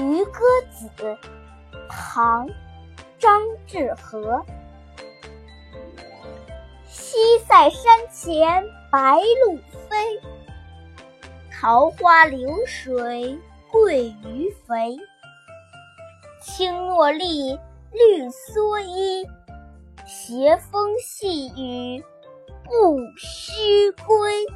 渔歌子唐张志和西塞山前白鹭飞桃花流水鳜鱼肥青箬笠绿蓑衣斜风细雨不须归。